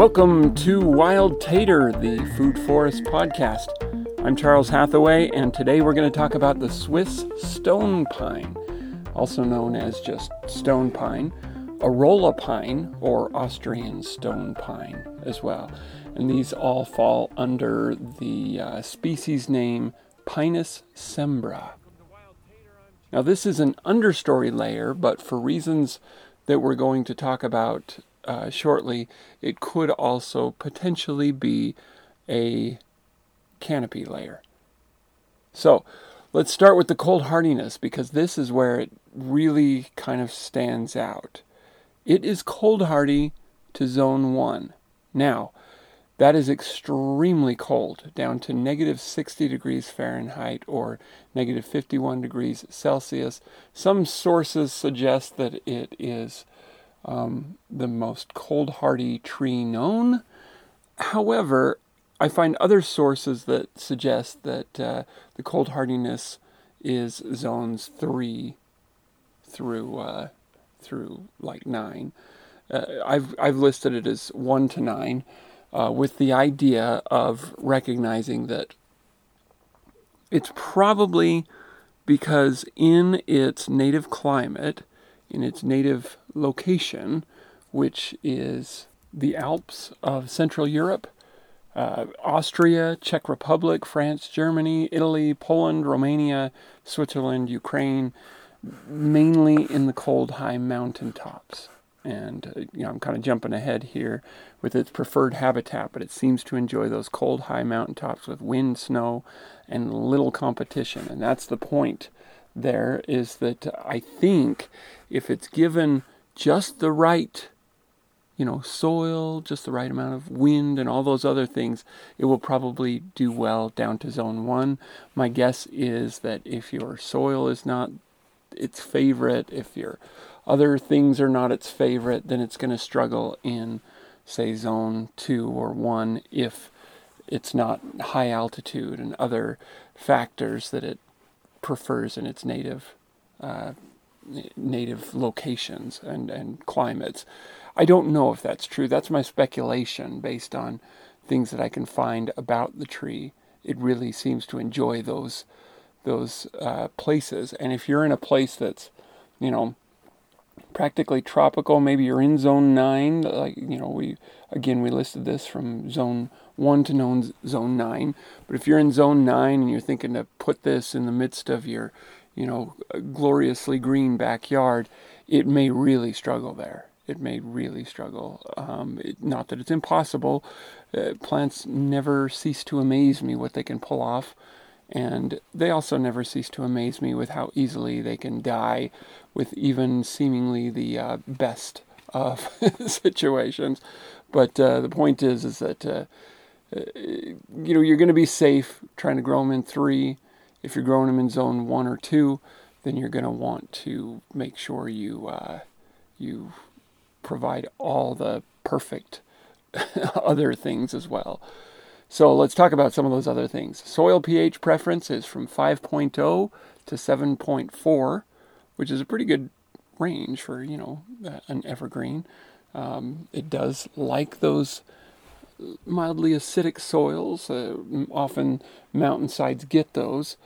Welcome to Wild Tater, the Food Forest podcast. I'm Charles Hathaway, and today we're going to talk about the Swiss stone pine, also known as just stone pine, arolla pine, or Austrian stone pine as well. And these all fall under the uh, species name Pinus cembra. Now, this is an understory layer, but for reasons that we're going to talk about uh, shortly, it could also potentially be a canopy layer. So, let's start with the cold hardiness because this is where it really kind of stands out. It is cold hardy to zone 1. Now, that is extremely cold, down to negative 60 degrees Fahrenheit or negative 51 degrees Celsius. Some sources suggest that it is um, the most cold hardy tree known. However, I find other sources that suggest that uh, the cold hardiness is zones 3 through, uh, through like 9. Uh, I've, I've listed it as 1 to 9 uh, with the idea of recognizing that it's probably because in its native climate, in its native location, which is the Alps of Central Europe, uh, Austria, Czech Republic, France, Germany, Italy, Poland, Romania, Switzerland, Ukraine, mainly in the cold high mountain tops and uh, you know I'm kind of jumping ahead here with its preferred habitat, but it seems to enjoy those cold, high mountaintops with wind, snow, and little competition. And that's the point. There is that I think if it's given just the right, you know, soil, just the right amount of wind, and all those other things, it will probably do well down to zone one. My guess is that if your soil is not its favorite, if your other things are not its favorite, then it's going to struggle in, say, zone two or one if it's not high altitude and other factors that it prefers in its native uh, native locations and, and climates. I don't know if that's true. That's my speculation based on things that I can find about the tree. It really seems to enjoy those those uh, places. And if you're in a place that's, you know, practically tropical, maybe you're in zone 9, like, you know, we, again, we listed this from zone 1 to zone 9. But if you're in zone 9 and you're thinking to put this in the midst of your, you know, gloriously green backyard, it may really struggle there. It may really struggle. Um, it, not that it's impossible. Uh, plants never cease to amaze me what they can pull off and they also never cease to amaze me with how easily they can die with even seemingly the uh, best of situations. But uh, the point is, is that uh, uh you know you're going to be safe trying to grow them in three. If you're growing them in zone one or two, then you're going to want to make sure you uh, you provide all the perfect other things as well. So let's talk about some of those other things. Soil pH preference is from 5.0 to 7.4, which is a pretty good range for, you know, an evergreen. Um, it does like those mildly acidic soils. Uh, often mountainsides get those.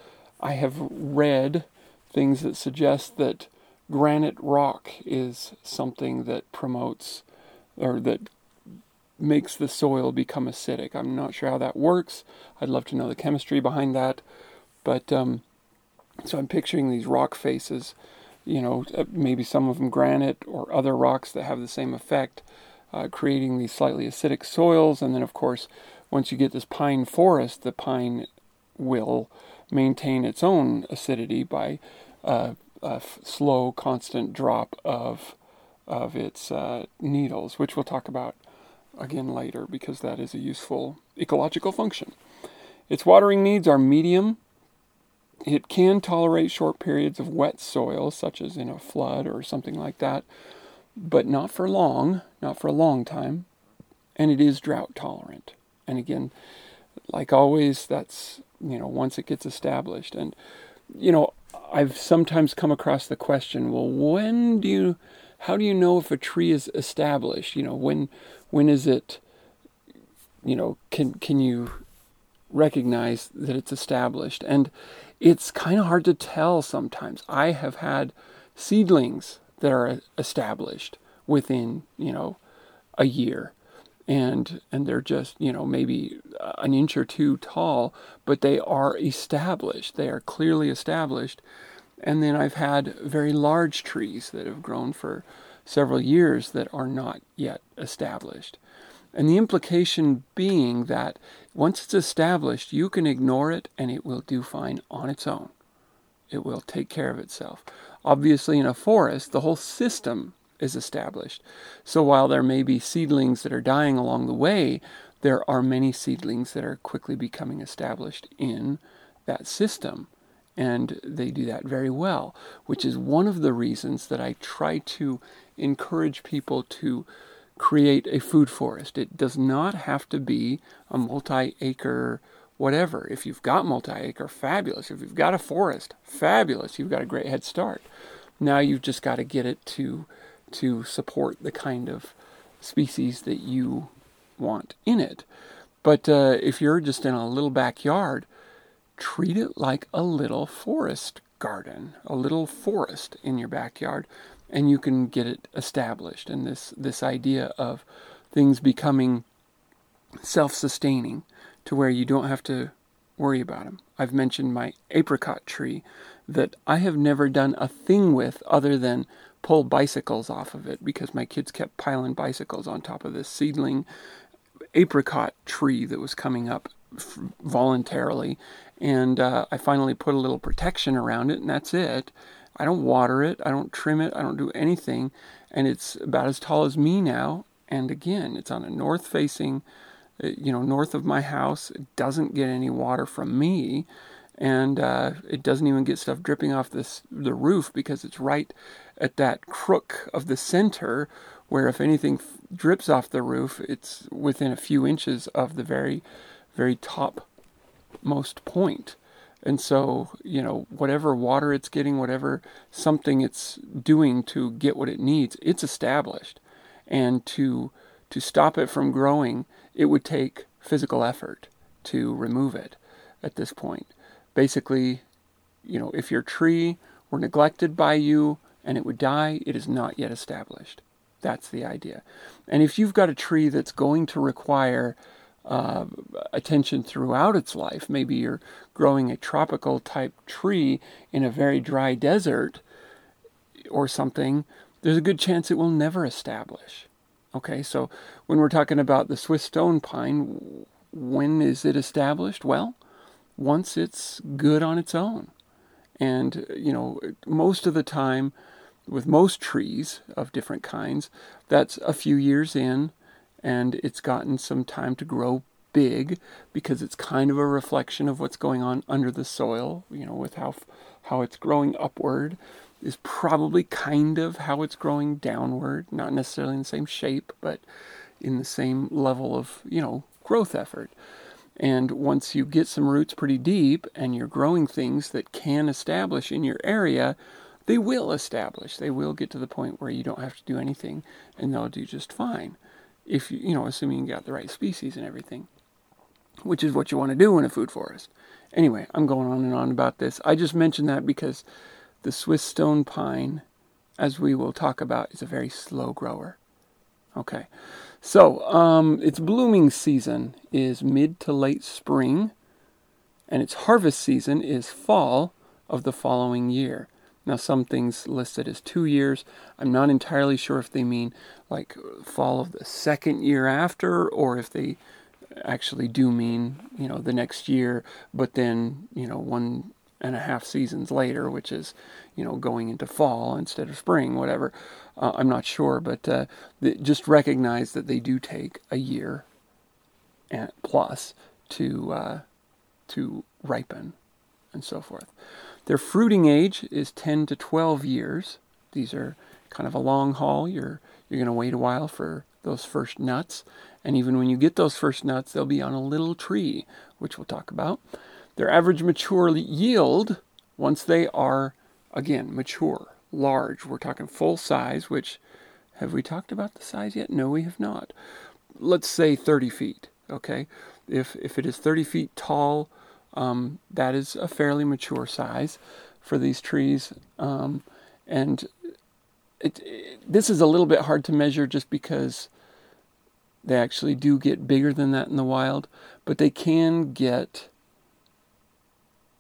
I have read things that suggest that granite rock is something that promotes or that makes the soil become acidic. I'm not sure how that works. I'd love to know the chemistry behind that. But um, so I'm picturing these rock faces, you know, uh, maybe some of them granite or other rocks that have the same effect, uh, creating these slightly acidic soils. And then, of course, once you get this pine forest, the pine will maintain its own acidity by uh, a f- slow, constant drop of of its uh, needles, which we'll talk about again later because that is a useful ecological function. Its watering needs are medium. It can tolerate short periods of wet soil, such as in a flood or something like that, but not for long, not for a long time. And it is drought tolerant. And again, like always, that's, you know, once it gets established. And, you know, I've sometimes come across the question well, when do you, how do you know if a tree is established? You know, when when is it you know, can can you recognize that it's established? And it's kind of hard to tell sometimes. I have had seedlings that are established within, you know, a year. And and they're just, you know, maybe an inch or two tall, but they are established. They are clearly established. And then I've had very large trees that have grown for several years that are not yet established. And the implication being that once it's established, you can ignore it and it will do fine on its own. It will take care of itself. Obviously, in a forest, the whole system is established. So while there may be seedlings that are dying along the way, there are many seedlings that are quickly becoming established in that system. And they do that very well, which is one of the reasons that I try to encourage people to create a food forest. It does not have to be a multi acre whatever. If you've got multi acre, fabulous. If you've got a forest, fabulous. You've got a great head start. Now you've just got to get it to to support the kind of species that you want in it. But uh, if you're just in a little backyard, treat it like a little forest garden, a little forest in your backyard and you can get it established. And this this idea of things becoming self-sustaining to where you don't have to worry about them. I've mentioned my apricot tree that I have never done a thing with other than pull bicycles off of it because my kids kept piling bicycles on top of this seedling apricot tree that was coming up voluntarily and uh, I finally put a little protection around it and that's it I don't water it, I don't trim it, I don't do anything, and it's about as tall as me now. And again, it's on a north facing, uh, you know, north of my house. It doesn't get any water from me, and uh, it doesn't even get stuff dripping off this the roof because it's right at that crook of the center where if anything f- drips off the roof, it's within a few inches of the very, very top most point. And so, you know, whatever water it's getting, whatever something it's doing to get what it needs, it's established. And to to stop it from growing, it would take physical effort to remove it at this point. Basically, you know, if your tree were neglected by you and it would die, it is not yet established. That's the idea. And if you've got a tree that's going to require uh, attention throughout its life. Maybe you're growing a tropical type tree in a very dry desert or something, there's a good chance it will never establish. Okay, so when we're talking about the Swiss stone pine, when is it established? Well, once it's good on its own. And, you know, most of the time, with most trees of different kinds, that's a few years in and it's gotten some time to grow big because it's kind of a reflection of what's going on under the soil, you know, with how how it's growing upward is probably kind of how it's growing downward, not necessarily in the same shape, but in the same level of, you know, growth effort. And once you get some roots pretty deep and you're growing things that can establish in your area, they will establish. They will get to the point where you don't have to do anything and they'll do just fine if you, you know, assuming you got the right species and everything, which is what you want to do in a food forest. Anyway, I'm going on and on about this. I just mentioned that because the Swiss stone pine, as we will talk about, is a very slow grower. Okay, so um, its blooming season is mid to late spring, and its harvest season is fall of the following year. Now, some things listed as two years. I'm not entirely sure if they mean like fall of the second year after or if they actually do mean, you know, the next year, but then, you know, one and a half seasons later, which is, you know, going into fall instead of spring, whatever. Uh, I'm not sure, but uh, just recognize that they do take a year and plus to uh, to ripen and so forth. Their fruiting age is 10 to 12 years. These are kind of a long haul. You're you're going to wait a while for those first nuts, and even when you get those first nuts, they'll be on a little tree, which we'll talk about. Their average mature yield once they are again mature, large. We're talking full size, which have we talked about the size yet? No, we have not. Let's say 30 feet. Okay, if if it is 30 feet tall, um, that is a fairly mature size for these trees, um, and it, it, this is a little bit hard to measure just because they actually do get bigger than that in the wild, but they can get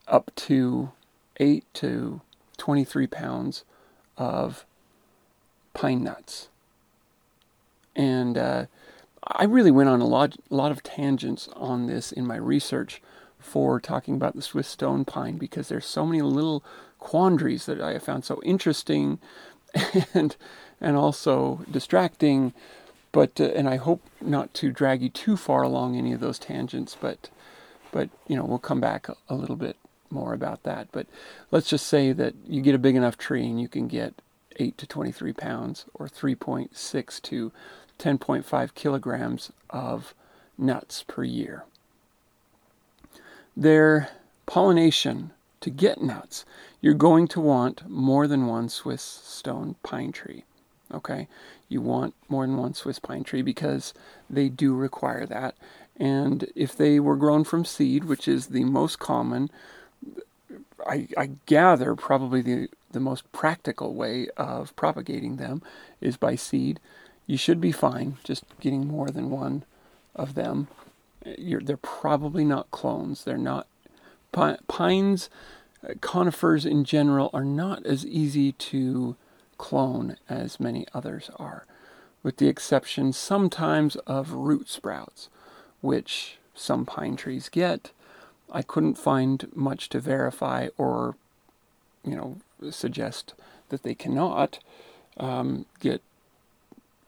up to 8 to 23 pounds of pine nuts. And uh, I really went on a lot, a lot of tangents on this in my research for talking about the Swiss stone pine because there's so many little quandaries that I have found so interesting and and also distracting. But uh, and I hope not to drag you too far along any of those tangents. But but you know we'll come back a, a little bit more about that. But let's just say that you get a big enough tree and you can get 8 to 23 pounds or 3.6 to 10.5 kilograms of nuts per year. Their pollination to get nuts, you're going to want more than one Swiss stone pine tree. Okay? You want more than one Swiss pine tree because they do require that. And if they were grown from seed, which is the most common, I, I gather probably the, the most practical way of propagating them is by seed. You should be fine just getting more than one of them. You're, they're probably not clones. They're not pines, uh, conifers in general are not as easy to clone as many others are, with the exception sometimes of root sprouts, which some pine trees get I couldn't find much to verify or, you know, suggest that they cannot um, get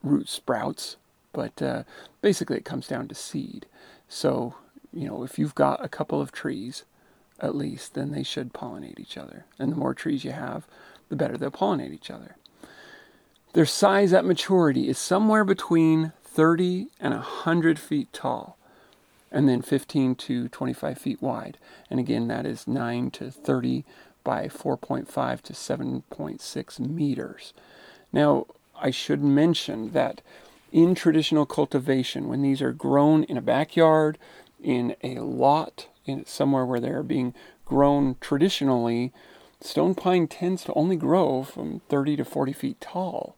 root sprouts. But uh, basically, it comes down to seed. So, you know, if you've got a couple of trees, at least, then they should pollinate each other. And the more trees you have, the better they'll pollinate each other. Their size at maturity is somewhere between 30 and 100 feet tall and then 15 to 25 feet wide. And again, that is 9 to 30 by 4.5 to 7.6 meters. Now, I should mention that in traditional cultivation, when these are grown in a backyard, in a lot, in somewhere where they're being grown traditionally, stone pine tends to only grow from 30 to 40 feet tall.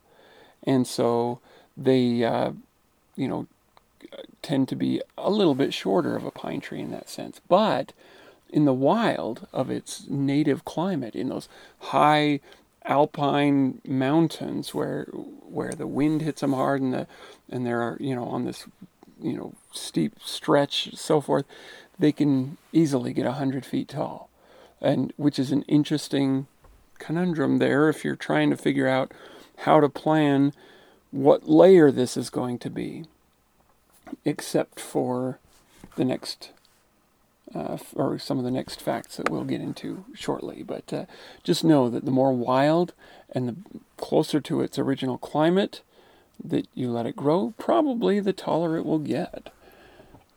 And so they, uh, you know, tend to be a little bit shorter of a pine tree in that sense. But in the wild of its native climate, in those high alpine mountains where where the wind hits them hard and the and they're you know on this you know steep stretch so forth, they can easily get a hundred feet tall, and which is an interesting conundrum there if you're trying to figure out how to plan what layer this is going to be except for the next, uh, or some of the next facts that we'll get into shortly. But uh, just know that the more wild and the closer to its original climate that you let it grow, probably the taller it will get.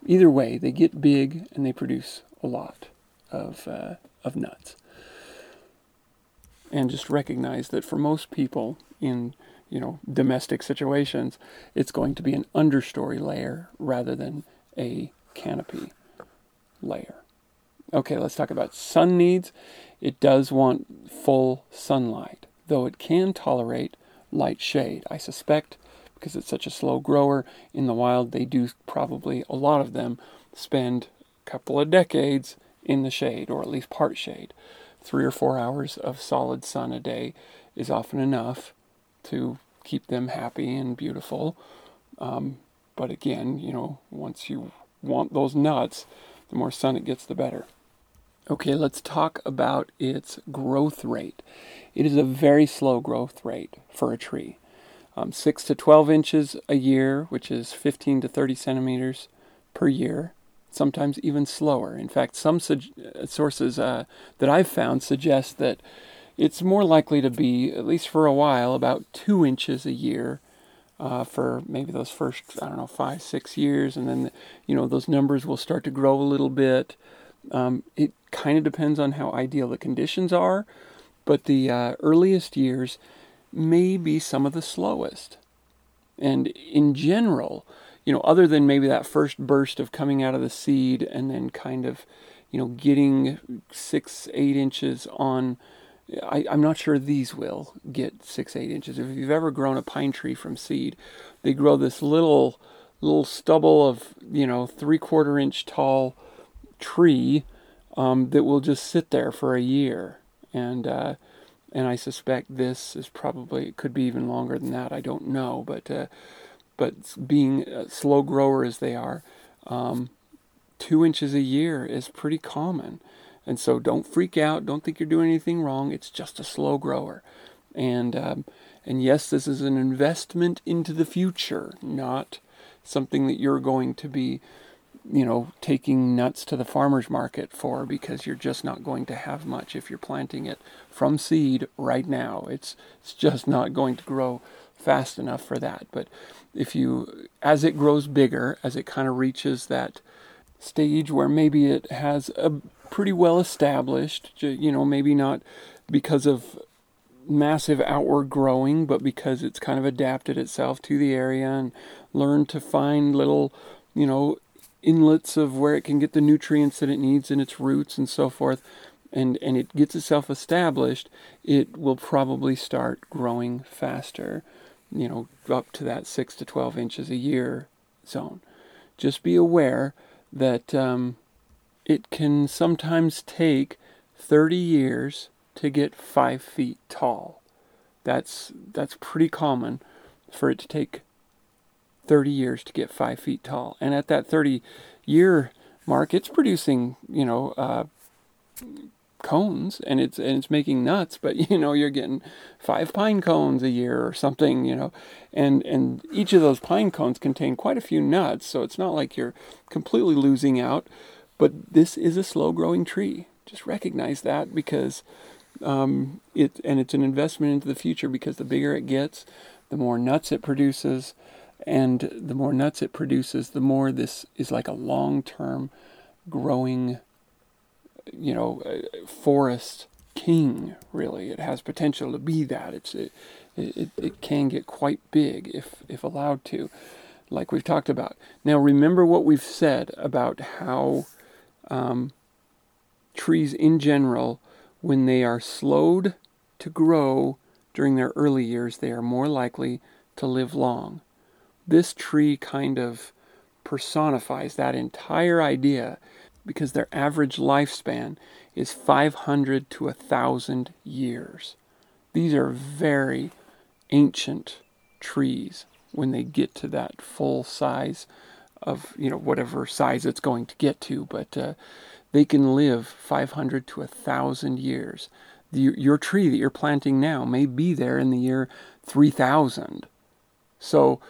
Either way, they get big and they produce a lot of, uh, of nuts. And just recognize that for most people in you know, domestic situations, it's going to be an understory layer rather than a canopy layer. Okay, let's talk about sun needs. It does want full sunlight, though it can tolerate light shade. I suspect because it's such a slow grower in the wild, they do probably, a lot of them, spend a couple of decades in the shade, or at least part shade. Three or four hours of solid sun a day is often enough to keep them happy and beautiful. Um, but again, you know, once you want those nuts, the more sun it gets, the better. Okay, let's talk about its growth rate. It is a very slow growth rate for a tree. Um, 6 to 12 inches a year, which is 15 to 30 centimeters per year, sometimes even slower. In fact, some su- sources uh, that I've found suggest that it's more likely to be, at least for a while, about two inches a year uh, for maybe those first, I don't know, five, six years. And then, you know, those numbers will start to grow a little bit. Um, it kind of depends on how ideal the conditions are, but the uh, earliest years may be some of the slowest. And in general, you know, other than maybe that first burst of coming out of the seed and then kind of, you know, getting six, eight inches on. I, I'm not sure these will get six, eight inches. If you've ever grown a pine tree from seed, they grow this little, little stubble of, you know, three quarter inch tall tree um, that will just sit there for a year. And, uh, and I suspect this is probably, it could be even longer than that. I don't know. But, uh, but being slow grower as they are, um, two inches a year is pretty common. And so don't freak out. Don't think you're doing anything wrong. It's just a slow grower. And, um, and yes, this is an investment into the future, not something that you're going to be, you know, taking nuts to the farmer's market for because you're just not going to have much if you're planting it from seed right now. It's, it's just not going to grow fast enough for that. But if you, as it grows bigger, as it kind of reaches that stage where maybe it has a pretty well established, you know, maybe not because of massive outward growing, but because it's kind of adapted itself to the area and learned to find little, you know, inlets of where it can get the nutrients that it needs in its roots and so forth, and, and it gets itself established, it will probably start growing faster you know, up to that 6 to 12 inches a year zone. Just be aware that um, it can sometimes take 30 years to get 5 feet tall. That's, that's pretty common for it to take 30 years to get 5 feet tall. And at that 30 year mark, it's producing, you know, uh, cones and it's and it's making nuts but you know you're getting five pine cones a year or something you know and and each of those pine cones contain quite a few nuts so it's not like you're completely losing out but this is a slow growing tree just recognize that because um, it and it's an investment into the future because the bigger it gets the more nuts it produces and the more nuts it produces the more this is like a long term growing you know, forest king. Really, it has potential to be that. It's it, it, it can get quite big if if allowed to, like we've talked about. Now, remember what we've said about how um, trees in general, when they are slowed to grow during their early years, they are more likely to live long. This tree kind of personifies that entire idea because their average lifespan is 500 to 1,000 years. These are very ancient trees when they get to that full size of, you know, whatever size it's going to get to, but uh, they can live 500 to 1,000 years. The, your tree that you're planting now may be there in the year 3000. So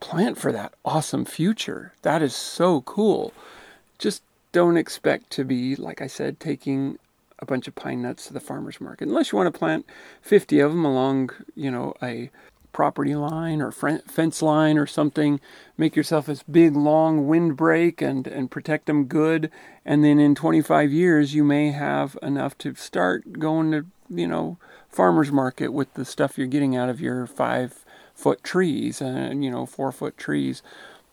plant for that awesome future. That is so cool. Just don't expect to be, like I said, taking a bunch of pine nuts to the farmer's market. Unless you want to plant 50 of them along, you know, a property line or fence line or something. Make yourself this big, long windbreak and, and protect them good. And then in 25 years, you may have enough to start going to, you know, farmer's market with the stuff you're getting out of your five foot trees and, you know, four foot trees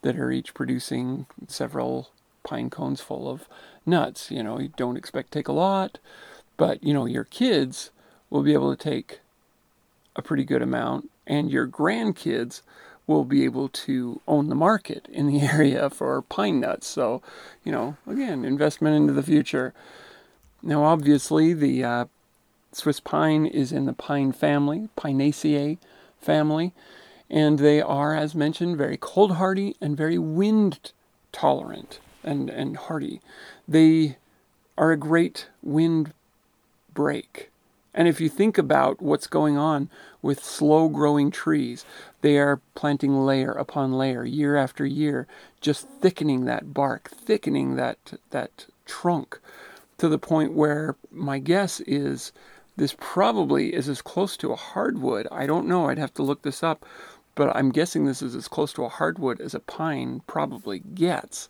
that are each producing several pine cones full of nuts. You know, you don't expect to take a lot, but you know, your kids will be able to take a pretty good amount, and your grandkids will be able to own the market in the area for pine nuts. So, you know, again, investment into the future. Now, obviously, the uh, Swiss pine is in the pine family, Pinaceae family, and they are, as mentioned, very cold hardy and very wind tolerant and, and hardy. They are a great wind break. And if you think about what's going on with slow growing trees, they are planting layer upon layer, year after year, just thickening that bark, thickening that, that trunk to the point where my guess is this probably is as close to a hardwood. I don't know, I'd have to look this up, but I'm guessing this is as close to a hardwood as a pine probably gets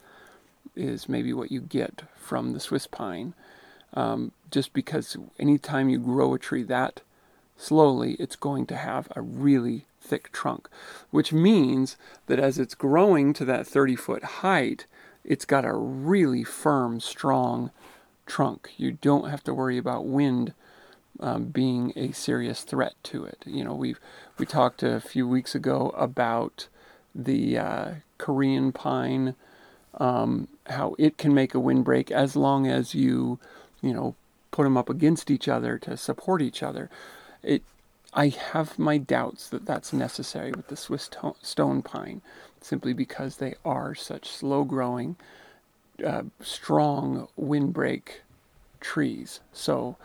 is maybe what you get from the Swiss pine. Um, just because anytime you grow a tree that slowly, it's going to have a really thick trunk, which means that as it's growing to that 30 foot height, it's got a really firm, strong trunk. You don't have to worry about wind um, being a serious threat to it. You know, we we talked a few weeks ago about the uh, Korean pine, um, how it can make a windbreak as long as you, you know, put them up against each other to support each other. It, I have my doubts that that's necessary with the Swiss to- stone pine, simply because they are such slow-growing, uh, strong windbreak trees. So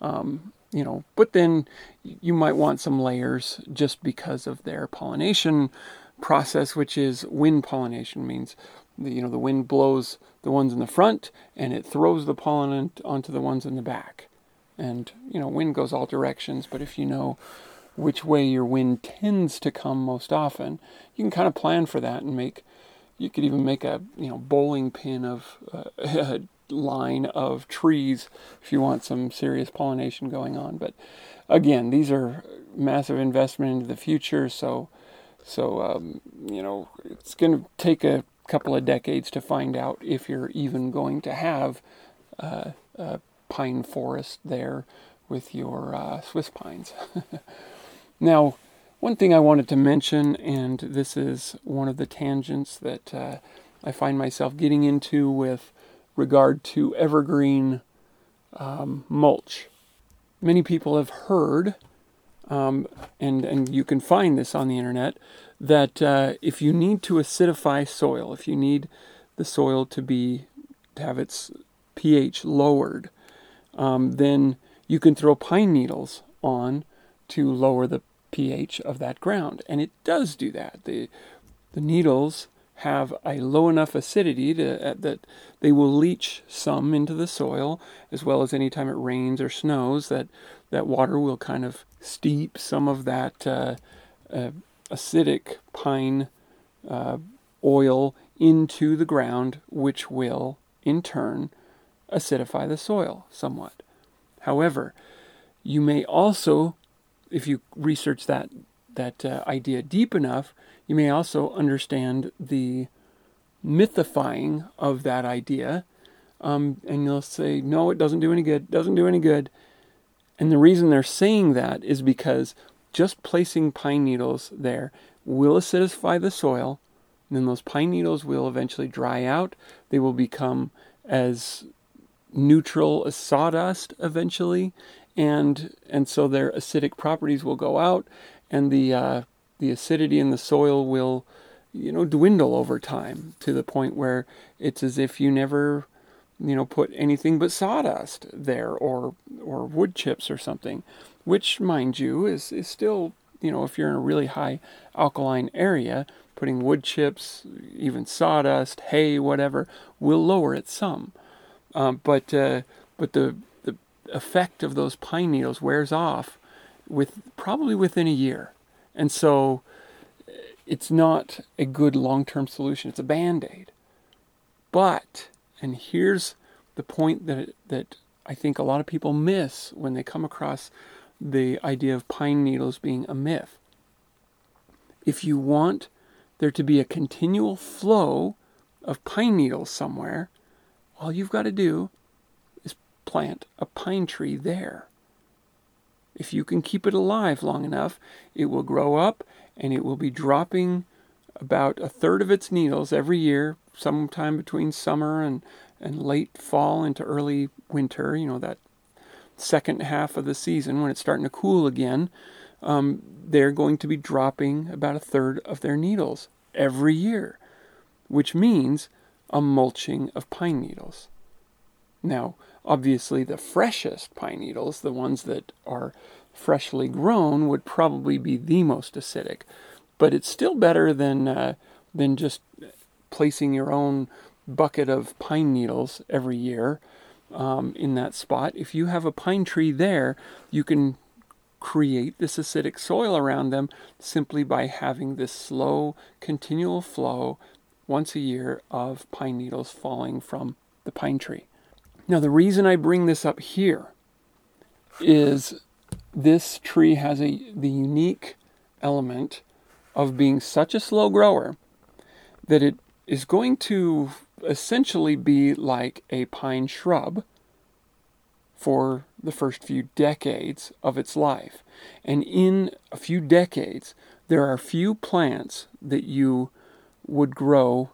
um, you know, but then you might want some layers just because of their pollination process, which is wind pollination means the, you know the wind blows the ones in the front and it throws the pollen onto the ones in the back. And you know, wind goes all directions, but if you know which way your wind tends to come most often, you can kind of plan for that and make. You could even make a you know bowling pin of uh, line of trees if you want some serious pollination going on. But again, these are massive investment into the future, so so um, you know it's going to take a couple of decades to find out if you're even going to have uh, a pine forest there with your uh, Swiss pines. now, one thing I wanted to mention, and this is one of the tangents that uh, I find myself getting into with regard to evergreen um, mulch. Many people have heard, um, and, and you can find this on the internet, that uh, if you need to acidify soil, if you need the soil to be to have its pH lowered, um, then you can throw pine needles on to lower the pH of that ground, and it does do that. The the needles have a low enough acidity to, uh, that they will leach some into the soil, as well as anytime it rains or snows, that that water will kind of steep some of that uh, uh, acidic pine uh, oil into the ground, which will in turn acidify the soil somewhat. However, you may also, if you research that that uh, idea deep enough, you may also understand the mythifying of that idea. Um, and you'll say, no, it doesn't do any good, doesn't do any good. And the reason they're saying that is because just placing pine needles there will acidify the soil. And then those pine needles will eventually dry out. They will become as neutral as sawdust eventually. And, and so their acidic properties will go out and the uh, the acidity in the soil will you know dwindle over time to the point where it's as if you never you know put anything but sawdust there or or wood chips or something which mind you is is still you know if you're in a really high alkaline area putting wood chips even sawdust hay whatever will lower it some um, but uh, but the the effect of those pine needles wears off with probably within a year. And so it's not a good long term solution. It's a band aid. But, and here's the point that, that I think a lot of people miss when they come across the idea of pine needles being a myth. If you want there to be a continual flow of pine needles somewhere, all you've got to do is plant a pine tree there. If you can keep it alive long enough, it will grow up and it will be dropping about a third of its needles every year, sometime between summer and, and late fall into early winter, you know, that second half of the season when it's starting to cool again. Um, they're going to be dropping about a third of their needles every year, which means a mulching of pine needles. Now, obviously, the freshest pine needles, the ones that are freshly grown, would probably be the most acidic. But it's still better than uh, than just placing your own bucket of pine needles every year um, in that spot. If you have a pine tree there, you can create this acidic soil around them simply by having this slow, continual flow once a year of pine needles falling from the pine tree. Now, the reason I bring this up here is this tree has a the unique element of being such a slow grower that it is going to essentially be like a pine shrub for the first few decades of its life. And in a few decades, there are few plants that you would grow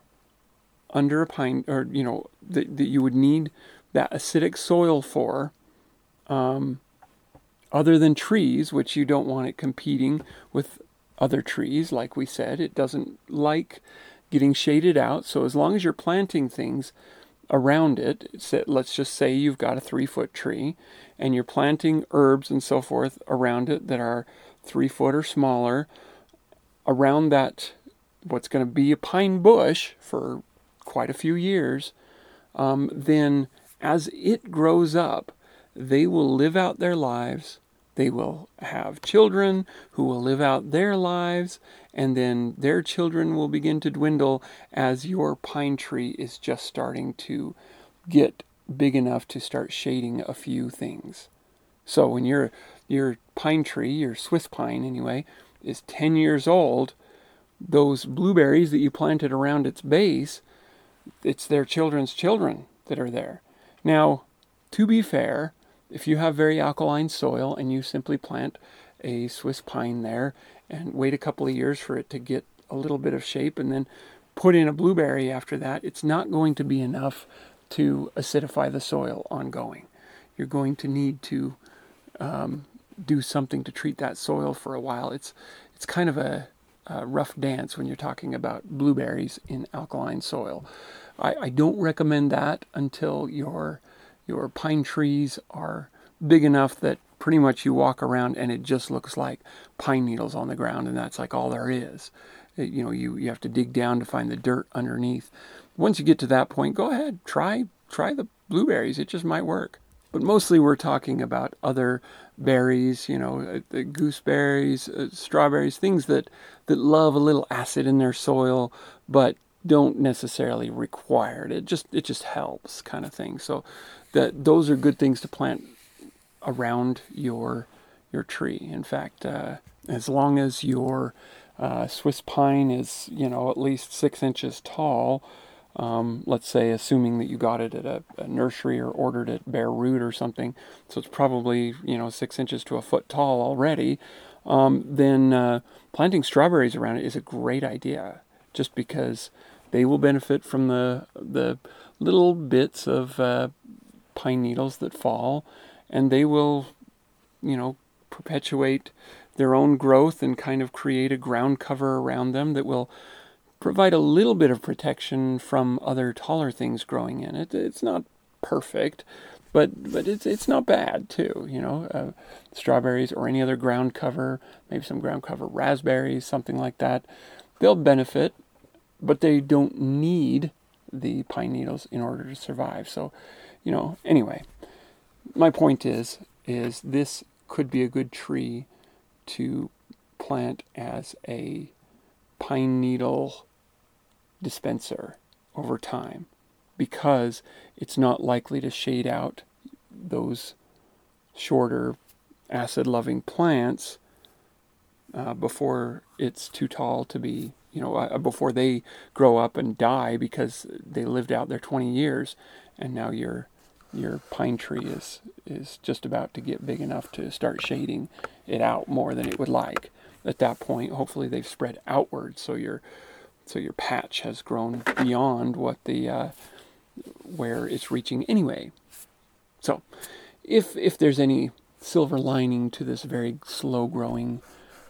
under a pine, or, you know, that, that you would need that acidic soil for, um, other than trees, which you don't want it competing with other trees. Like we said, it doesn't like getting shaded out. So as long as you're planting things around it, let's just say you've got a three foot tree and you're planting herbs and so forth around it that are three foot or smaller, around that, what's going to be a pine bush for quite a few years, um, then as it grows up, they will live out their lives they will have children who will live out their lives, and then their children will begin to dwindle as your pine tree is just starting to get big enough to start shading a few things. So when your your pine tree, your Swiss pine anyway, is 10 years old, those blueberries that you planted around its base, it's their children's children that are there. Now, to be fair, if you have very alkaline soil and you simply plant a Swiss pine there and wait a couple of years for it to get a little bit of shape and then put in a blueberry after that, it's not going to be enough to acidify the soil ongoing. You're going to need to um, do something to treat that soil for a while. It's it's kind of a, a rough dance when you're talking about blueberries in alkaline soil. I, I don't recommend that until your your pine trees are big enough that pretty much you walk around and it just looks like pine needles on the ground and that's like all there is it, you know you, you have to dig down to find the dirt underneath once you get to that point go ahead try try the blueberries it just might work but mostly we're talking about other berries you know uh, gooseberries uh, strawberries things that that love a little acid in their soil but don't necessarily require it. It just it just helps kind of thing. So that those are good things to plant around your your tree. In fact, uh, as long as your uh, Swiss pine is you know at least six inches tall, um, let's say assuming that you got it at a, a, nursery or ordered it bare root or something, so it's probably you know six inches to a foot tall already. Um, then uh, planting strawberries around it is a great idea, just because they will benefit from the the little bits of uh, pine needles that fall, and they will, you know, perpetuate their own growth and kind of create a ground cover around them that will provide a little bit of protection from other taller things growing in it. It's not perfect, but but it's it's not bad too. You know, uh, strawberries or any other ground cover, maybe some ground cover raspberries, something like that. They'll benefit but they don't need the pine needles in order to survive. So, you know, anyway, my point is is this could be a good tree to plant as a pine needle dispenser over time because it's not likely to shade out those shorter acid loving plants uh, before it's too tall to be you know, uh, before they grow up and die because they lived out their 20 years, and now your your pine tree is is just about to get big enough to start shading it out more than it would like. At that point, hopefully they've spread outward, so your so your patch has grown beyond what the uh, where it's reaching anyway. So, if if there's any silver lining to this very slow growing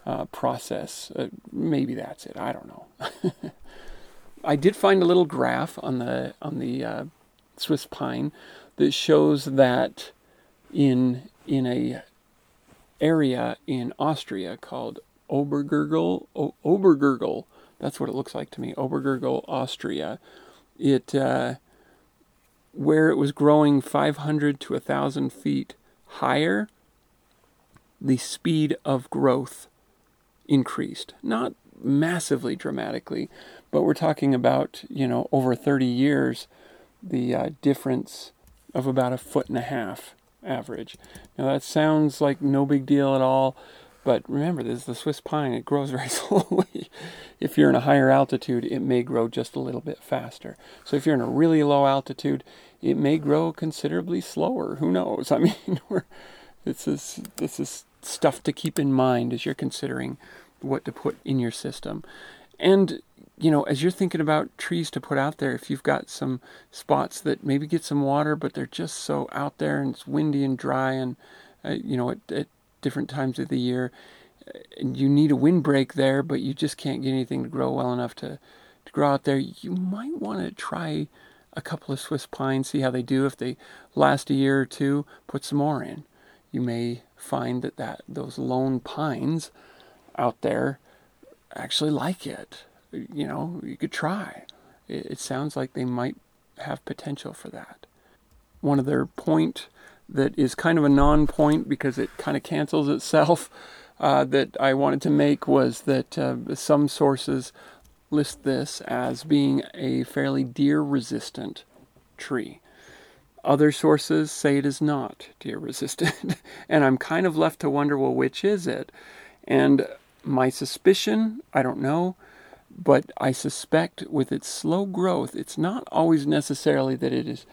uh, process. Uh, maybe that's it. I don't know. I did find a little graph on the on the uh, Swiss pine that shows that in in a area in Austria called Obergurgl o- Obergurgl. That's what it looks like to me. Obergurgl, Austria. It uh, where it was growing 500 to 1,000 feet higher, the speed of growth increased. Not massively dramatically, but we're talking about, you know, over 30 years, the uh, difference of about a foot and a half average. Now that sounds like no big deal at all, But remember, this is the Swiss pine. It grows very slowly. if you're in a higher altitude, it may grow just a little bit faster. So if you're in a really low altitude, it may grow considerably slower. Who knows? I mean, this is this is stuff to keep in mind as you're considering what to put in your system. And you know, as you're thinking about trees to put out there, if you've got some spots that maybe get some water, but they're just so out there and it's windy and dry, and uh, you know, at, at, different times of the year, and you need a windbreak there, but you just can't get anything to grow well enough to, to grow out there, you might want to try a couple of Swiss pines, see how they do. If they last a year or two, put some more in. You may find that, that those lone pines out there actually like it you know, you could try. It, it sounds like they might have potential for that. One other point that is kind of a non point because it kind of cancels itself uh, that I wanted to make was that uh, some sources list this as being a fairly deer resistant tree. Other sources say it is not deer resistant. and I'm kind of left to wonder well, which is it? And my suspicion, I don't know, but I suspect with its slow growth, it's not always necessarily that it is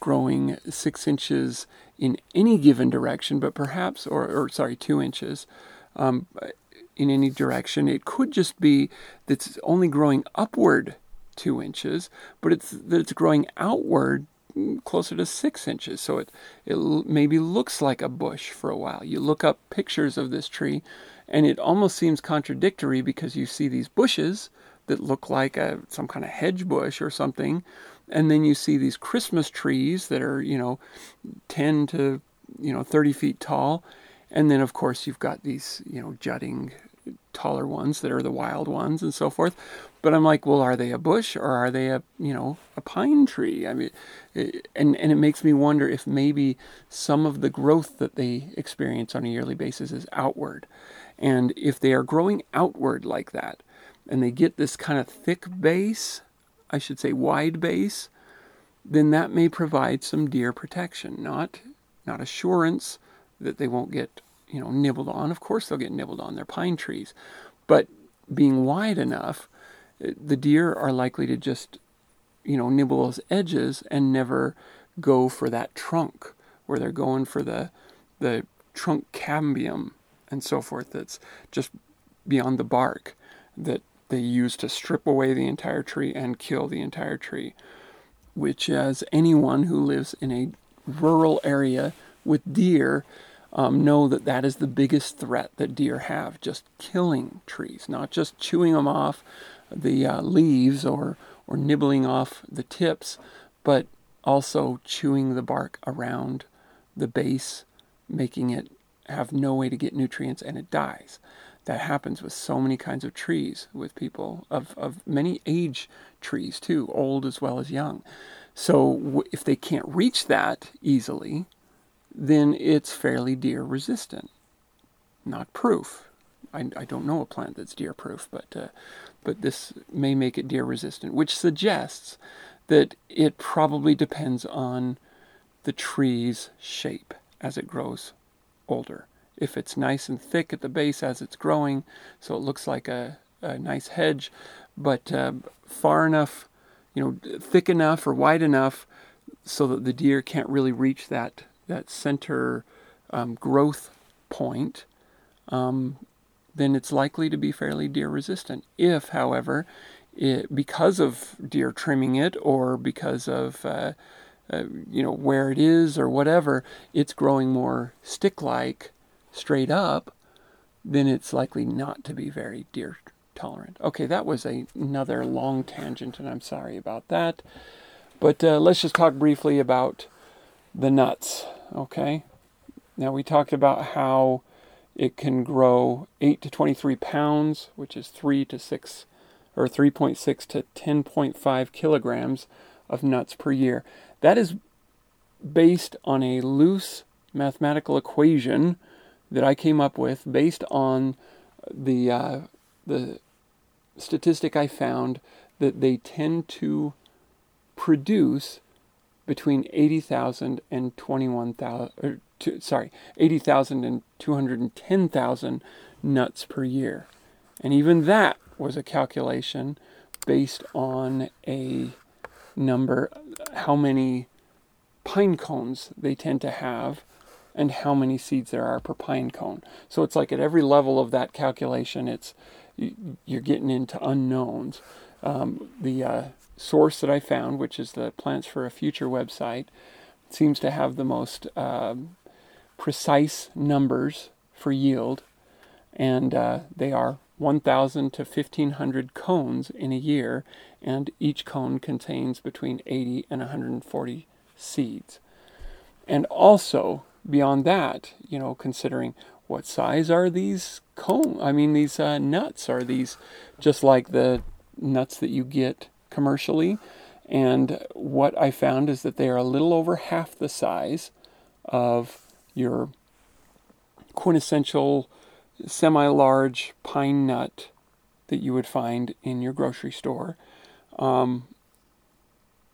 growing six inches in any given direction, but perhaps, or, or sorry, two inches um, in any direction. It could just be that it's only growing upward two inches, but it's that it's growing outward closer to six inches. So it, it maybe looks like a bush for a while. You look up pictures of this tree and it almost seems contradictory because you see these bushes that look like a, some kind of hedge bush or something. And then you see these Christmas trees that are, you know, 10 to, you know, 30 feet tall. And then, of course, you've got these, you know, jutting taller ones that are the wild ones and so forth. But I'm like, well, are they a bush or are they a, you know, a pine tree? I mean, it, and, and it makes me wonder if maybe some of the growth that they experience on a yearly basis is outward. And if they are growing outward like that, and they get this kind of thick base, I should say wide base, then that may provide some deer protection, not not assurance that they won't get you know nibbled on. Of course they'll get nibbled on. They're pine trees, but being wide enough, eh, the deer are likely to just you know nibble those edges and never go for that trunk where they're going for the the trunk cambium and so forth that's just beyond the bark that they use to strip away the entire tree and kill the entire tree, which, as anyone who lives in a rural area with deer um, know that that is the biggest threat that deer have just killing trees, not just chewing them off the uh, leaves or, or nibbling off the tips, but also chewing the bark around the base, making it have no way to get nutrients and it dies. That happens with so many kinds of trees, with people of, of many age trees too, old as well as young. So if they can't reach that easily, then it's fairly deer resistant. Not proof. I, I don't know a plant that's deer proof, but, uh, but this may make it deer resistant, which suggests that it probably depends on the tree's shape as it grows older. If it's nice and thick at the base as it's growing, so it looks like a, a nice hedge, but uh, far enough, you know, thick enough or wide enough so that the deer can't really reach that that center um, growth point, um, then it's likely to be fairly deer resistant. If, however, it, because of deer trimming it or because of uh, uh, you know where it is or whatever, it's growing more stick-like, straight up, then it's likely not to be very deer tolerant. Okay, that was a, another long tangent, and I'm sorry about that. But uh, let's just talk briefly about the nuts. Okay, now we talked about how it can grow 8 to 23 pounds, which is 3 to 6 or 3.6 to 10.5 kilograms of nuts per year. That is based on a loose mathematical equation that I came up with based on the uh, the statistic I found that they tend to produce between 80,000 and 21,000 to, sorry, 80,000 and 210,000 nuts per year. And even that was a calculation based on a number, how many pine cones they tend to have and how many seeds there are per pine cone. So it's like at every level of that calculation, it's you're getting into unknowns. Um, the uh, source that I found, which is the Plants for a Future website, seems to have the most um, precise numbers for yield, and uh, they are 1,000 to 1,500 cones in a year, and each cone contains between 80 and 140 seeds. And also, beyond that, you know, considering what size are these cone? I mean, these uh, nuts are these just like the nuts that you get commercially. And what I found is that they are a little over half the size of your quintessential semi large pine nut that you would find in your grocery store. Um,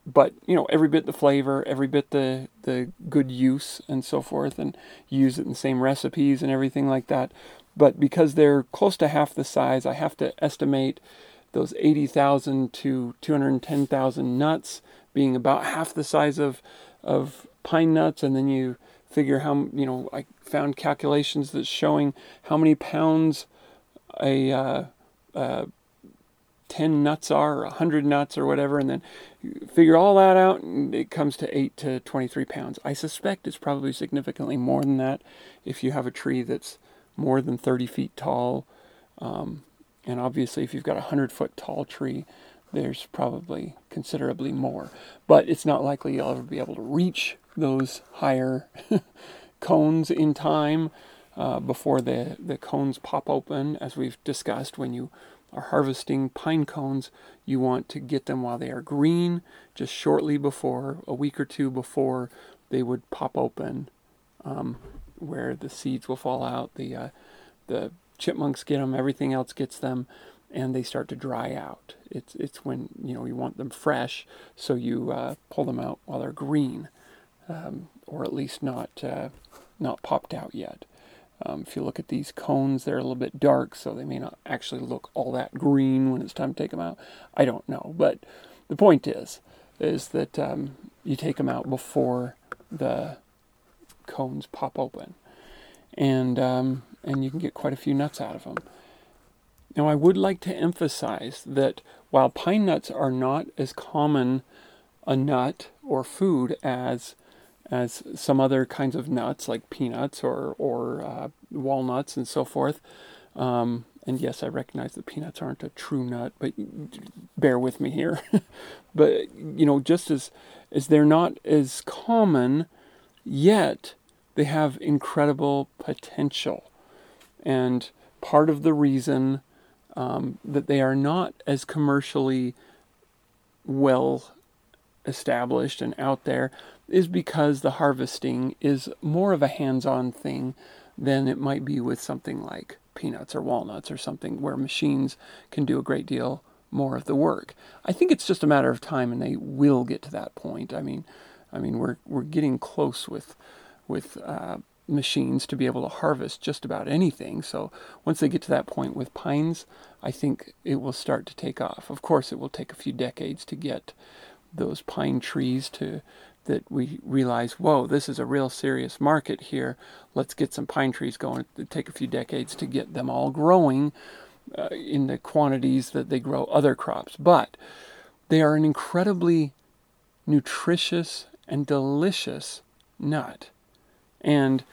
but you know every bit the flavor every bit the the good use and so forth and use it in the same recipes and everything like that but because they're close to half the size i have to estimate those 80,000 to 210,000 nuts being about half the size of of pine nuts and then you figure how you know I found calculations that's showing how many pounds a uh, uh, 10 nuts are or 100 nuts or whatever and then figure all that out and it comes to 8 to 23 pounds i suspect it's probably significantly more than that if you have a tree that's more than 30 feet tall um, and obviously, if you've got a 100 foot tall tree, there's probably considerably more. But it's not likely you'll ever be able to reach those higher cones in time uh, before the, the cones pop open. As we've discussed, when you are harvesting pine cones, you want to get them while they are green, just shortly before, a week or two before they would pop open, um, where the seeds will fall out. The uh, the chipmunks get them, everything else gets them, and they start to dry out. It's it's when you know you want them fresh, so you uh, pull them out while they're green, um, or at least not uh, not popped out yet. Um, if you look at these cones, they're a little bit dark, so they may not actually look all that green when it's time to take them out. I don't know, but the point is, is that um, you take them out before the cones pop open, and um, and you can get quite a few nuts out of them. Now, I would like to emphasize that while pine nuts are not as common a nut or food as as some other kinds of nuts like peanuts or or uh, walnuts and so forth. Um, and yes, I recognize that peanuts aren't a true nut, but bear with me here. but you know, just as as they're not as common, yet they have incredible potential. And part of the reason um, that they are not as commercially well established and out there is because the harvesting is more of a hands on thing than it might be with something like peanuts or walnuts or something where machines can do a great deal more of the work. I think it's just a matter of time and they will get to that point. I mean, I mean we're we're getting close with with uh, machines to be able to harvest just about anything. So once they get to that point with pines, I think it will start to take off. Of course, it will take a few decades to get those pine trees to that we realize, whoa, this is a real serious market here. Let's get some pine trees going. It'd take a few decades to get them all growing uh, in the quantities that they grow other crops. But they are an incredibly nutritious and delicious nut. And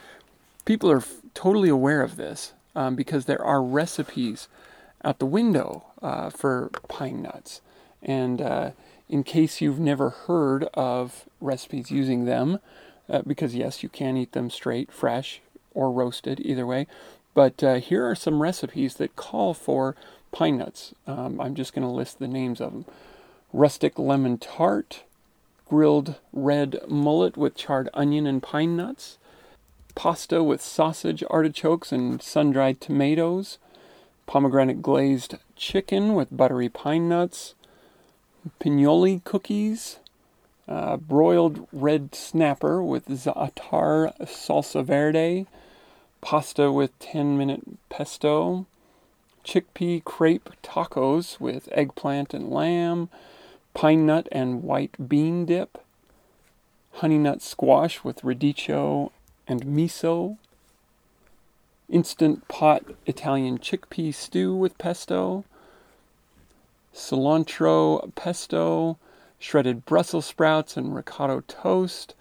people are f- totally aware of this um, because there are recipes out the window uh, for pine nuts. And uh, in case you've never heard of recipes using them, uh, because yes, you can eat them straight, fresh, or roasted, either way. But uh, here are some recipes that call for pine nuts. Um, I'm just going to list the names of them rustic lemon tart, grilled red mullet with charred onion and pine nuts, pasta with sausage, artichokes, and sun dried tomatoes, pomegranate glazed chicken with buttery pine nuts, pinoli cookies, uh, broiled red snapper with za'atar salsa verde, pasta with 10 minute pesto, chickpea crepe tacos with eggplant and lamb, pine nut and white bean dip, honey nut squash with radicchio and miso, instant pot Italian chickpea stew with pesto, cilantro pesto, shredded Brussels sprouts and ricotta toast,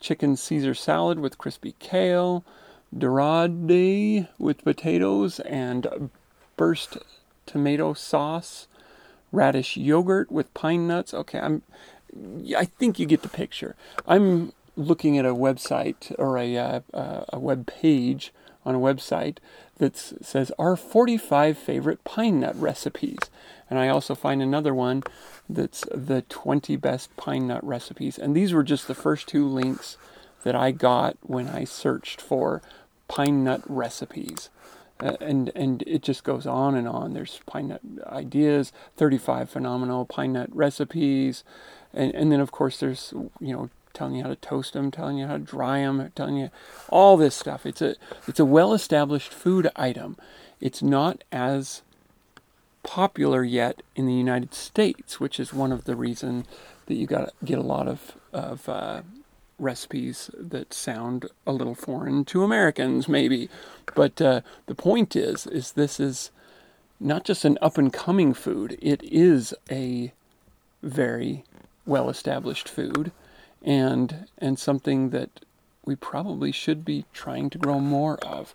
chicken Caesar salad with crispy kale, dorade with potatoes and burst tomato sauce, radish yogurt with pine nuts. Okay, I'm I think you get the picture. I'm looking at a website or a uh, a web page on a website that says our 45 favorite pine nut recipes. And I also find another one that's the 20 best pine nut recipes. And these were just the first two links that I got when I searched for pine nut recipes. Uh, and and it just goes on and on. There's pine nut ideas, 35 phenomenal pine nut recipes, and and then of course there's you know telling you how to toast them, telling you how to dry them, telling you all this stuff. It's a it's a well-established food item. It's not as popular yet in the United States, which is one of the reasons that you got get a lot of of uh, recipes that sound a little foreign to Americans, maybe. But uh, the point is, is this is not just an up and coming food. It is a very well established food and and something that we probably should be trying to grow more of.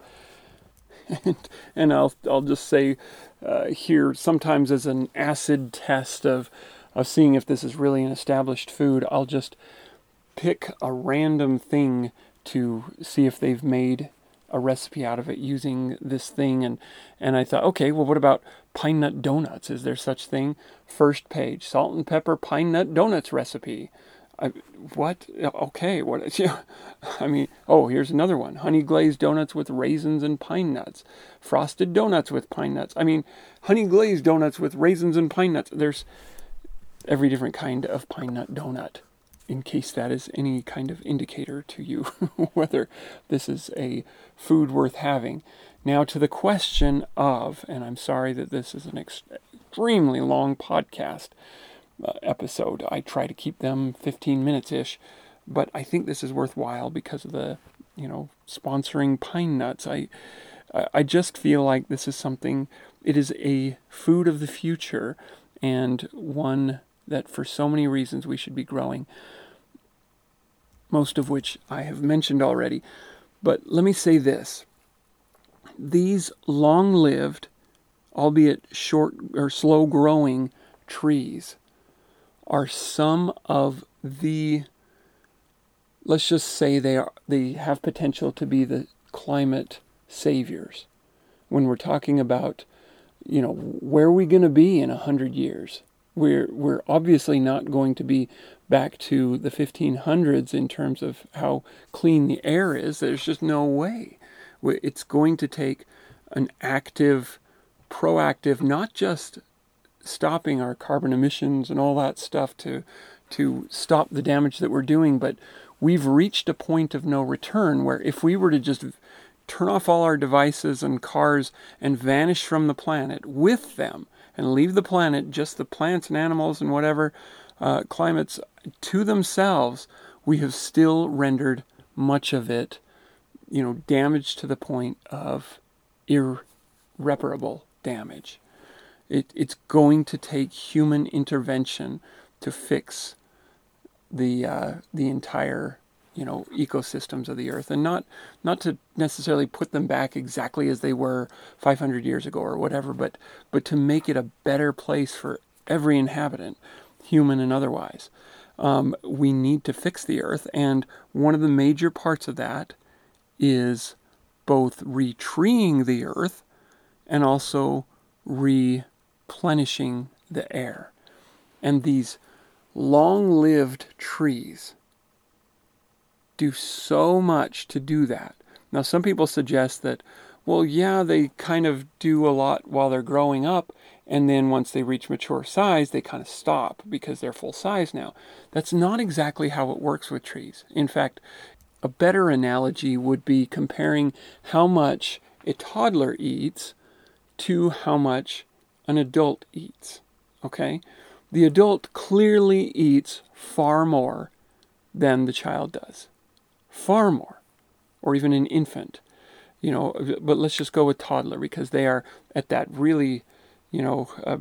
And, and I'll I'll just say uh, here sometimes as an acid test of of seeing if this is really an established food, I'll just pick a random thing to see if they've made a recipe out of it using this thing. And and I thought okay well what about pine nut donuts? Is there such thing? First page salt and pepper pine nut donuts recipe I, what? Okay, what? Yeah, I mean, oh, here's another one: honey glazed donuts with raisins and pine nuts, frosted donuts with pine nuts. I mean, honey glazed donuts with raisins and pine nuts. There's every different kind of pine nut donut. In case that is any kind of indicator to you whether this is a food worth having. Now to the question of, and I'm sorry that this is an extremely long podcast uh, episode. I try to keep them 15 minutes ish, but I think this is worthwhile because of the, you know, sponsoring pine nuts. I, I just feel like this is something. It is a food of the future, and one that, for so many reasons, we should be growing. Most of which I have mentioned already. But let me say this these long lived, albeit short or slow growing trees are some of the let's just say they are they have potential to be the climate saviors. When we're talking about you know where are we going to be in a hundred years? We're we're obviously not going to be back to the 1500s in terms of how clean the air is. There's just no way. It's going to take an active proactive not just stopping our carbon emissions and all that stuff to to stop the damage that we're doing, but we've reached a point of no return where if we were to just turn off all our devices and cars and vanish from the planet with them and leave the planet, just the plants and animals and whatever uh, climates to themselves, we have still rendered much of it, you know, damage to the point of irreparable damage. It, it's going to take human intervention to fix the uh, the entire you know ecosystems of the earth, and not not to necessarily put them back exactly as they were 500 years ago or whatever, but but to make it a better place for every inhabitant, human and otherwise. Um, we need to fix the earth, and one of the major parts of that is both retreeing the earth and also re replenishing the air. And these long lived trees do so much to do that. Now, some people suggest that, well, yeah, they kind of do a lot while they're growing up, and then once they reach mature size, they kind of stop because they're full size now. That's not exactly how it works with trees. In fact, a better analogy would be comparing how much a toddler eats to how much an adult eats. Okay? The adult clearly eats far more than the child does. Far more. Or even an infant. You know, but let's just go with toddler because they are at that really, you know, uh,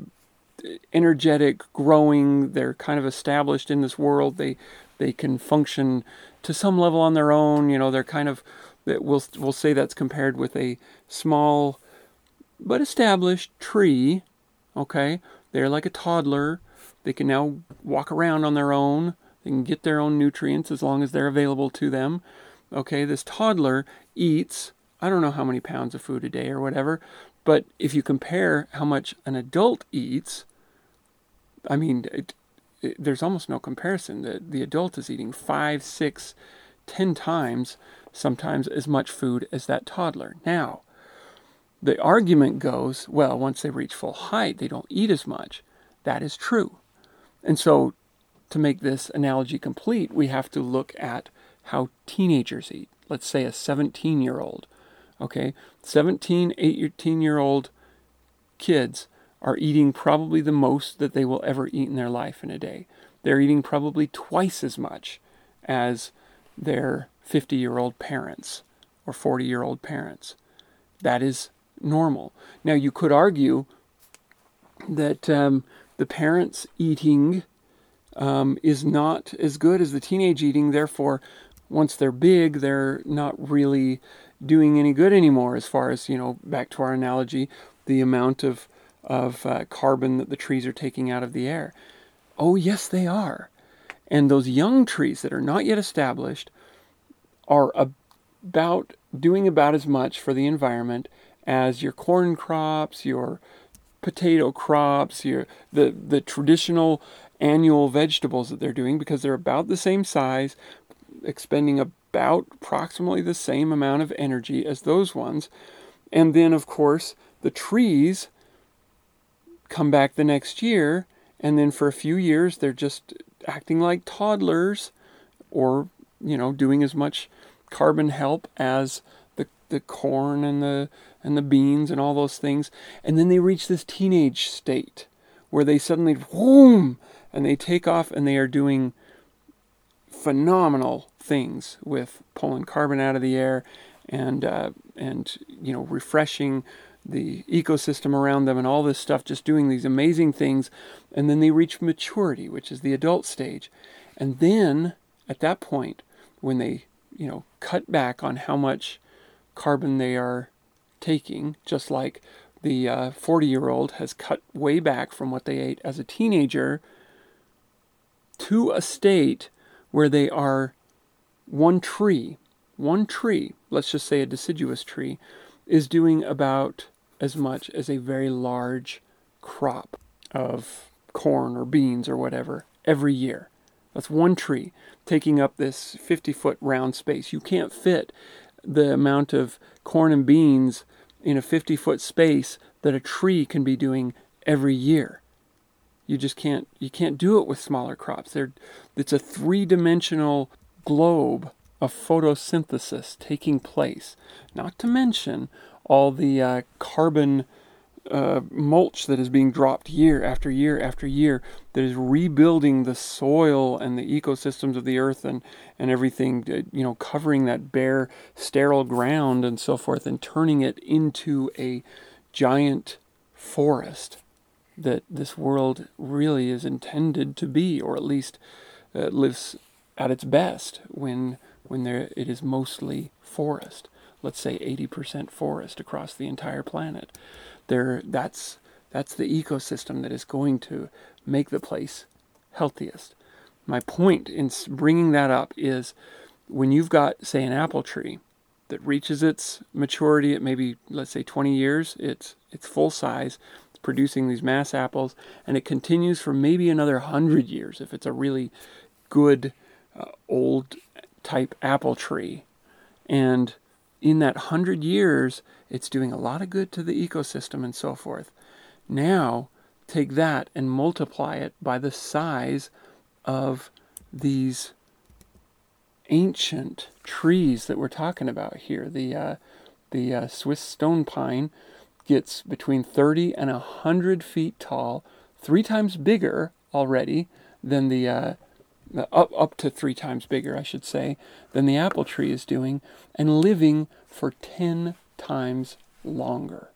energetic, growing. They're kind of established in this world. They they can function to some level on their own. You know, they're kind of we'll we'll say that's compared with a small but established tree. Okay, they're like a toddler. They can now walk around on their own. They can get their own nutrients as long as they're available to them. Okay, this toddler eats I don't know how many pounds of food a day or whatever, but if you compare how much an adult eats, I mean, it, it, there's almost no comparison. The, the adult is eating five, six, ten times sometimes as much food as that toddler. Now, the argument goes well, once they reach full height, they don't eat as much. That is true. And so, to make this analogy complete, we have to look at how teenagers eat. Let's say a 17 year old. Okay, 17, 18 year old kids are eating probably the most that they will ever eat in their life in a day. They're eating probably twice as much as their 50 year old parents or 40 year old parents. That is normal. Now, you could argue that um, the parents' eating um, is not as good as the teenage eating, therefore, once they're big, they're not really doing any good anymore as far as, you know, back to our analogy, the amount of of uh, carbon that the trees are taking out of the air. Oh, yes, they are. And those young trees that are not yet established are about doing about as much for the environment as your corn crops, your potato crops, your the the traditional annual vegetables that they're doing because they're about the same size, expending about approximately the same amount of energy as those ones. And then of course, the trees come back the next year, and then for a few years they're just acting like toddlers or, you know, doing as much carbon help as the, the corn and the and the beans and all those things. And then they reach this teenage state where they suddenly boom and they take off and they are doing phenomenal things with pulling carbon out of the air and uh, and you know refreshing the ecosystem around them and all this stuff, just doing these amazing things. And then they reach maturity, which is the adult stage. And then at that point, when they, you know, cut back on how much carbon they are taking, just like the 40 uh, year old has cut way back from what they ate as a teenager to a state where they are one tree, one tree, let's just say a deciduous tree, is doing about as much as a very large crop of corn or beans or whatever every year. That's one tree taking up this 50 foot round space. You can't fit the amount of corn and beans in a 50 foot space that a tree can be doing every year. You just can't you can't do it with smaller crops. They're, it's a three-dimensional globe of photosynthesis taking place. Not to mention all the uh, carbon uh, mulch that is being dropped year after year after year that is rebuilding the soil and the ecosystems of the earth and, and everything, uh, you know, covering that bare, sterile ground and so forth and turning it into a giant forest that this world really is intended to be, or at least uh, lives at its best when, when there, it is mostly forest let's say 80% forest across the entire planet. There, that's that's the ecosystem that is going to make the place healthiest. My point in bringing that up is when you've got, say, an apple tree that reaches its maturity at maybe, let's say, 20 years, it's it's full size, it's producing these mass apples, and it continues for maybe another hundred years if it's a really good uh, old type apple tree, and in that hundred years, It's doing a lot of good to the ecosystem and so forth. Now, take that and multiply it by the size of these ancient trees that we're talking about here. The uh, the uh, Swiss stone pine gets between 30 and 100 feet tall, three times bigger already than the uh, up up to three times bigger, I should say, than the apple tree is doing, and living for 10 times longer.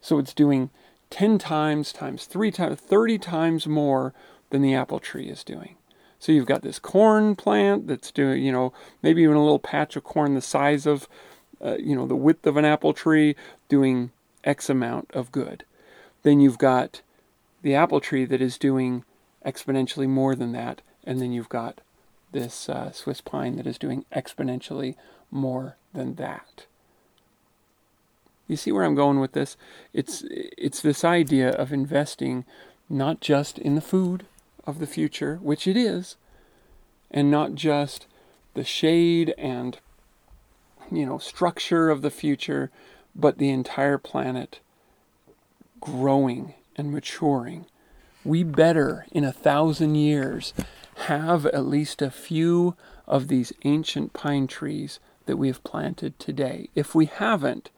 So it's doing 10 times times 3 times 30 times more than the apple tree is doing. So you've got this corn plant that's doing, you know, maybe even a little patch of corn the size of, uh, you know, the width of an apple tree doing X amount of good. Then you've got the apple tree that is doing exponentially more than that. And then you've got this uh, Swiss pine that is doing exponentially more than that. You see where I'm going with this? It's it's this idea of investing not just in the food of the future, which it is, and not just the shade and you know structure of the future, but the entire planet growing and maturing. We better in a thousand years have at least a few of these ancient pine trees that we have planted today. If we haven't,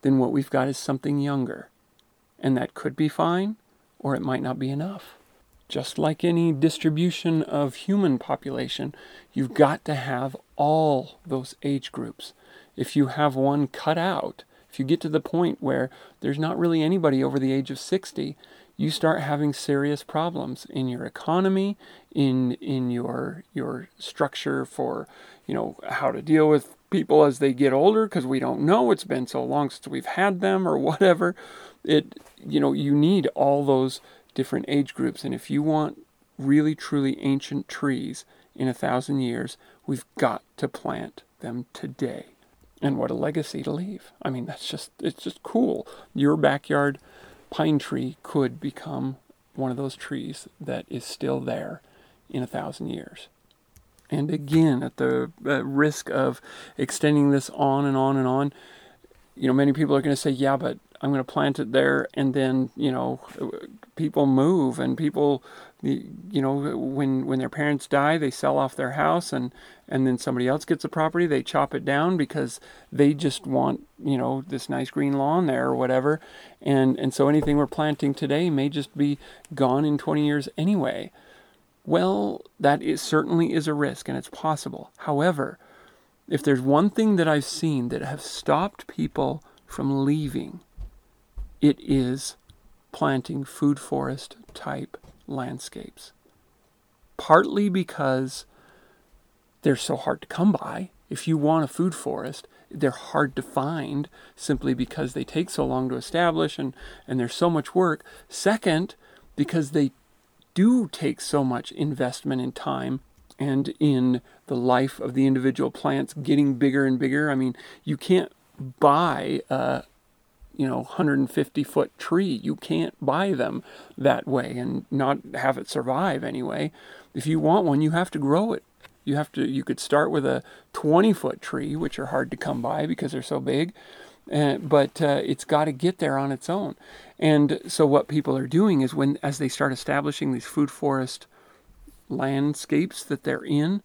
then what we've got is something younger. And that could be fine, or it might not be enough. Just like any distribution of human population, you've got to have all those age groups. If you have one cut out, if you get to the point where there's not really anybody over the age of 60, you start having serious problems in your economy, in in your your structure for, you know, how to deal with people as they get older because we don't know it's been so long since we've had them or whatever. It you know you need all those different age groups and if you want really truly ancient trees in a thousand years we've got to plant them today. And what a legacy to leave. I mean that's just it's just cool. Your backyard pine tree could become one of those trees that is still there in a thousand years. And again, at the risk of extending this on and on and on, you know, many people are going to say, yeah, but I'm going to plant it there. And then, you know, people move and people, you know, when, when their parents die, they sell off their house and, and then somebody else gets the property. They chop it down because they just want, you know, this nice green lawn there or whatever. And, and so anything we're planting today may just be gone in 20 years anyway. Well, that is, certainly is a risk and it's possible. However, if there's one thing that I've seen that have stopped people from leaving, it is planting food forest type landscapes. Partly because they're so hard to come by. If you want a food forest, they're hard to find simply because they take so long to establish and, and there's so much work. Second, because they do take so much investment in time and in the life of the individual plants getting bigger and bigger. I mean, you can't buy a you know 150 foot tree. You can't buy them that way and not have it survive anyway. If you want one, you have to grow it. You have to. You could start with a 20 foot tree, which are hard to come by because they're so big. Uh, but uh, it's got to get there on its own. And so what people are doing is when as they start establishing these food forest landscapes that they're in,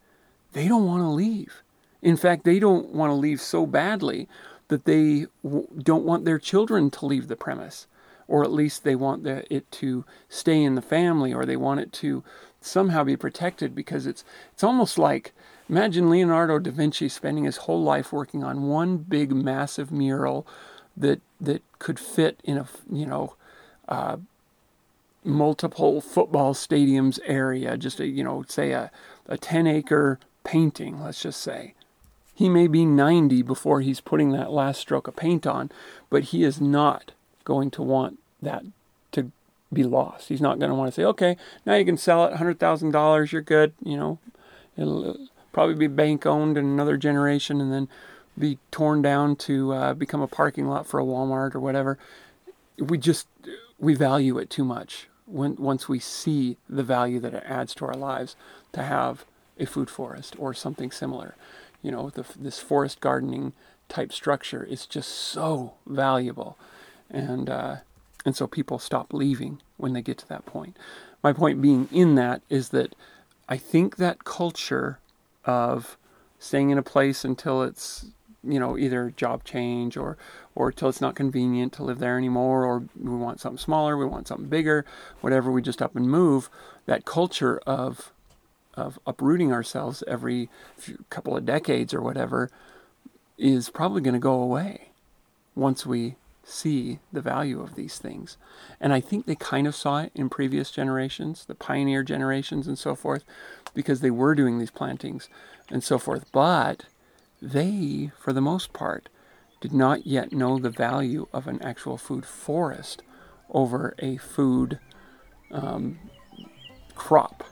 they don't want to leave. In fact, they don't want to leave so badly that they w- don't want their children to leave the premise, or at least they want the, it to stay in the family, or they want it to somehow be protected because it's it's almost like Imagine Leonardo da Vinci spending his whole life working on one big, massive mural that that could fit in a you know uh, multiple football stadiums area. Just a you know say a a ten acre painting. Let's just say he may be 90 before he's putting that last stroke of paint on, but he is not going to want that to be lost. He's not going to want to say, okay, now you can sell it, hundred thousand dollars, you're good. You know, it'll probably be bank owned in another generation and then be torn down to uh, become a parking lot for a Walmart or whatever. We just we value it too much when once we see the value that it adds to our lives to have a food forest or something similar. You know, the, this forest gardening type structure is just so valuable, and uh, and so people stop leaving when they get to that point. My point being in that is that I think that culture of staying in a place until it's you know either job change or or till it's not convenient to live there anymore or we want something smaller we want something bigger whatever we just up and move that culture of of uprooting ourselves every few, couple of decades or whatever is probably going to go away once we see the value of these things. And I think they kind of saw it in previous generations, the pioneer generations and so forth, because they were doing these plantings and so forth. But they, for the most part, did not yet know the value of an actual food forest over a food um, crop.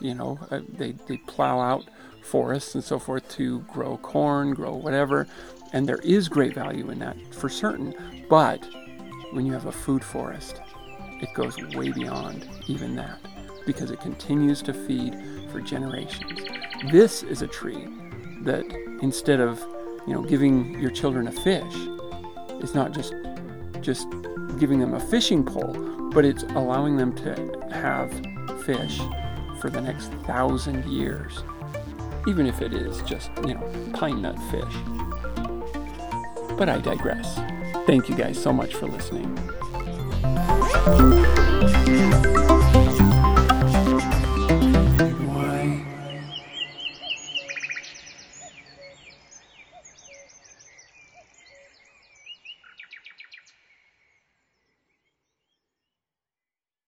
You know, uh, they, they plow out forests and so forth to grow corn, grow whatever, and there is great value in that for certain. But when you have a food forest, it goes way beyond even that because it continues to feed for generations. This is a tree that instead of, you know, giving your children a fish, it's not just just giving them a fishing pole, but it's allowing them to have fish for the next thousand years, even if it is just, you know, pine nut fish. But I digress. Thank you guys so much for listening.